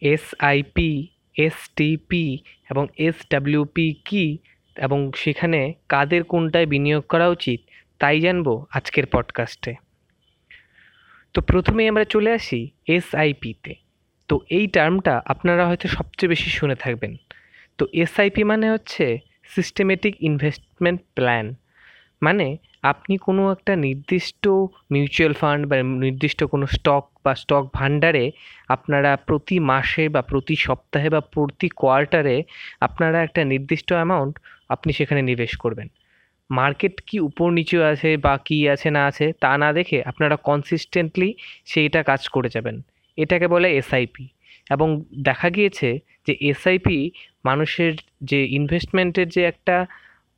SIP STP এবং SWP কী এবং সেখানে কাদের কোনটায় বিনিয়োগ করা উচিত তাই জানব আজকের পডকাস্টে তো প্রথমেই আমরা চলে আসি এসআইপিতে তো। এই টার্মটা আপনারা হয়তো সবচেয়ে বেশি শুনে থাকবেন। তো এসআইপি মানে হচ্ছে সিস্টেমেটিক ইনভেস্টমেন্ট প্ল্যান মানে আপনি কোনো একটা নির্দিষ্ট মিউচুয়াল ফান্ড বা নির্দিষ্ট কোনো স্টক বা স্টক ভাণ্ডারে আপনারা প্রতি মাসে বা প্রতি সপ্তাহে বা প্রতি কোয়ার্টারে আপনারা একটা নির্দিষ্ট অ্যামাউন্ট আপনি সেখানে নিবেশ করবেন। মার্কেট কি উপর নিচু আছে বা কী আছে না আছে তা না দেখে আপনারা কনসিস্টেন্টলি সেইটা কাজ করে যাবেন। এটাকে বলে এসআইপি এবং দেখা গিয়েছে যে এসআইপি মানুষের যে ইনভেস্টমেন্টের যে একটা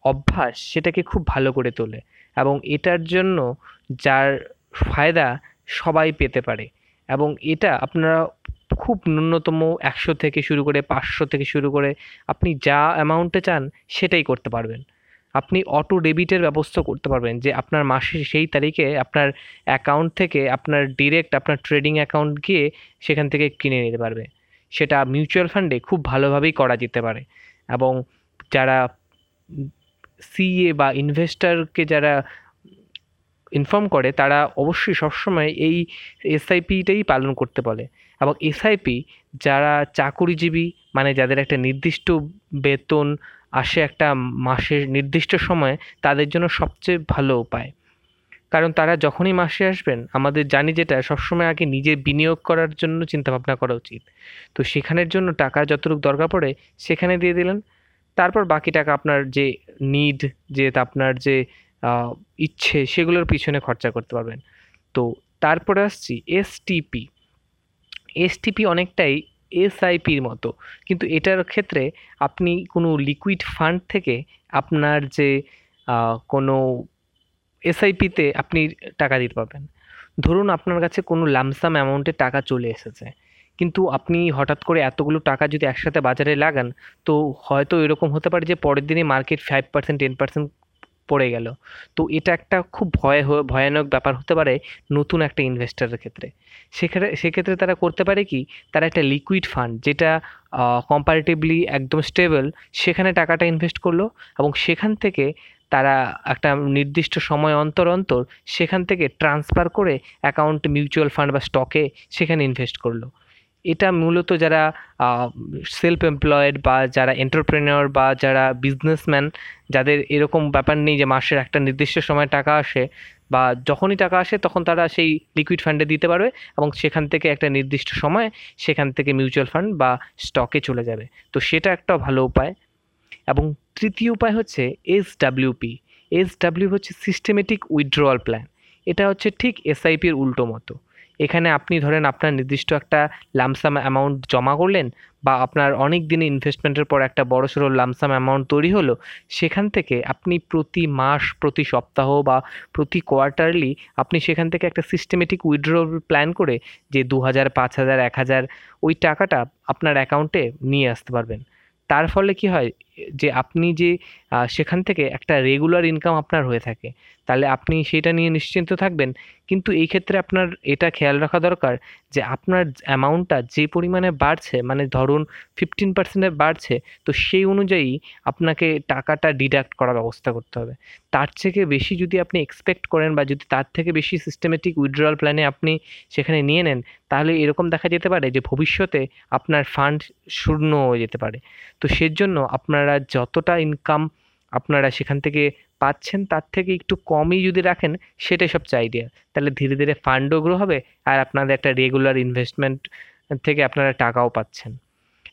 অভ্যাস সেটাকে খুব ভালো করে তোলে এবং এটার জন্য যার ফায়দা সবাই পেতে পারে এবং এটা আপনারা খুব ন্যূনতম একশো থেকে শুরু করে পাঁচশো থেকে শুরু করে আপনি যা অ্যামাউন্টে চান সেটাই করতে পারবেন। আপনি অটো ডেবিটের ব্যবস্থা করতে পারবেন যে আপনার মাসের সেই তারিখে আপনার অ্যাকাউন্ট থেকে আপনার ডিরেক্ট আপনার ট্রেডিং অ্যাকাউন্ট গিয়ে সেখান থেকে কিনে নিতে পারবে। সেটা মিউচুয়াল ফান্ডে খুব ভালোভাবেই করা যেতে পারে এবং যারা সিএ বা ইনভেস্টারকে যারা ইনফর্ম করে, তারা অবশ্যই সবসময় এই এসআইপিটাই পালন করতে বলে। এবং এসআইপি যারা চাকুরিজীবী মানে যাদের একটা নির্দিষ্ট বেতন আসে একটা মাসের নির্দিষ্ট সময়ে, তাদের জন্য সবচেয়ে ভালো উপায়। কারণ তারা যখনই মাসে আসবেন, আমাদের জানি যেটা, সবসময় আগে নিজে বিনিয়োগ করার জন্য চিন্তাভাবনা করা উচিত। তো সেখানের জন্য টাকা যতটুকু দরকার পড়ে, সেখানে দিয়ে দিলেন। তারপর বাকি টাকা আপনার যে নিড যে আপনার যে ইচ্ছে, সেগুলোর পিছনে খরচা করতে পারবেন। তো তারপরে আসছি এসটিপি এসটিপি অনেকটাই এসআইপির মতো। কিন্তু এটার ক্ষেত্রে আপনি কোনো লিকুইড ফান্ড থেকে আপনার যে কোনো এসআইপিতে আপনি টাকা দিতে পারবেন। ধরুন আপনার কাছে কোনো লামসাম অ্যামাউন্টে টাকা চলে এসেছে। কিন্তু আপনি হঠাৎ করে এতগুলো টাকা যদি একসাথে বাজারে লাগান, তো হয়তো এরকম হতে পারে যে পরের দিনে market five percent ten percent পড়ে গেল। তো এটা একটা খুব ভয় ভয়ানক ব্যাপার হতে পারে নতুন একটা ইনভেস্টারের ক্ষেত্রে। সেক্ষেত্রে সেক্ষেত্রে তারা করতে পারে কি, তারা একটা লিকুইড ফান্ড যেটা কম্পারেটিভলি একদম স্টেবল সেখানে টাকাটা ইনভেস্ট করল এবং সেখান থেকে তারা একটা নির্দিষ্ট সময় অন্তর অন্তর সেখান থেকে ট্রান্সফার করে অ্যাকাউন্ট মিউচুয়াল ফান্ড বা স্টকে সেখানে ইনভেস্ট করল। এটা মূলত যারা সেলফ এমপ্লয়েড বা যারা এন্টারপ্রেনিয়র বা যারা বিজনেসম্যান যাদের এরকম ব্যাপার নেই যে মাসের একটা নির্দিষ্ট সময় টাকা আসে বা যখনই টাকা আসে তখন তারা সেই লিকুইড ফান্ডে দিতে পারবে এবং সেখান থেকে একটা নির্দিষ্ট সময় সেখান থেকে মিউচুয়াল ফান্ড বা স্টকে চলে যাবে। তো সেটা একটা ভালো উপায়। এবং তৃতীয় উপায় হচ্ছে S W P S W হচ্ছে সিস্টেমেটিক উইথড্রয়াল প্ল্যান এটা হচ্ছে ঠিক এসআইপির উল্টো মতো। এখানে আপনি ধরেন আপনার নির্দিষ্ট একটা লামসাম অ্যামাউন্ট জমা করলেন বা আপনার অনেক দিনে ইনভেস্টমেন্টের পর একটা বড় সড়ো লামসাম অ্যামাউন্ট তৈরি হলো, সেখান থেকে আপনি প্রতি মাস, প্রতি সপ্তাহ বা প্রতি কোয়ার্টারলি আপনি সেখান থেকে একটা সিস্টেমেটিক উইথড্র প্ল্যান করে যে দু হাজার পাঁচ হাজার এক হাজার ওই টাকাটা আপনার অ্যাকাউন্টে নিয়ে আসতে পারবেন। তার ফলে কি হয়? যে আপনি যে সেখান থেকে একটা রেগুলার ইনকাম আপনার হয়ে থাকে, তাহলে আপনি সেটা নিয়ে নিশ্চিন্ত থাকবেন। কিন্তু এই ক্ষেত্রে আপনার এটা খেয়াল রাখা দরকার যে, আপনার অ্যামাউন্টটা যে পরিমাণে বাড়ছে মানে ধরুন ফিফটিন পার্সেন্টে বাড়ছে, তো সেই অনুযায়ী আপনাকে টাকাটা ডিডাক্ট করার ব্যবস্থা করতে হবে। তার থেকে বেশি যদি আপনি এক্সপেক্ট করেন বা যদি তার থেকে বেশি সিস্টেমেটিক উইথড্রয়াল প্ল্যানে আপনি সেখানে নিয়ে নেন, তাহলে এরকম দেখা যেতে পারে যে ভবিষ্যতে আপনার ফান্ড শূন্য হয়ে যেতে পারে। তো সেজন্য আপনারা যতটা ইনকাম আপনারা সেখান থেকে পাচ্ছেন, তার থেকে একটু কমই যদি রাখেন, সেটাই সবচেয়ে আইডিয়া তাহলে ধীরে ধীরে ফান্ডও গ্রো হবে আর আপনাদের একটা রেগুলার ইনভেস্টমেন্ট থেকে আপনারা টাকাও পাচ্ছেন।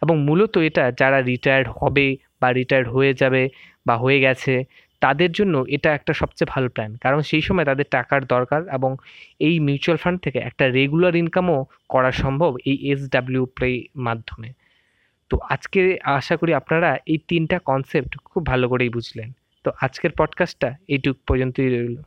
এবং মূলত এটা যারা রিটায়ার্ড হবে বা রিটায়ার্ড হয়ে যাবে বা হয়ে গেছে, তাদের জন্য এটা একটা সবচেয়ে ভালো প্ল্যান কারণ সেই সময় তাদের টাকার দরকার এবং এই মিউচুয়াল ফান্ড থেকে একটা রেগুলার ইনকামও করা সম্ভব এই এস ডাব্লিউ প্লে মাধ্যমে। তো আজকে আশা করি আপনারা এই তিনটা কনসেপ্ট খুব ভালো করেই বুঝলেন। তো আজকের পডকাস্টটা এইটুক পর্যন্তই রইল।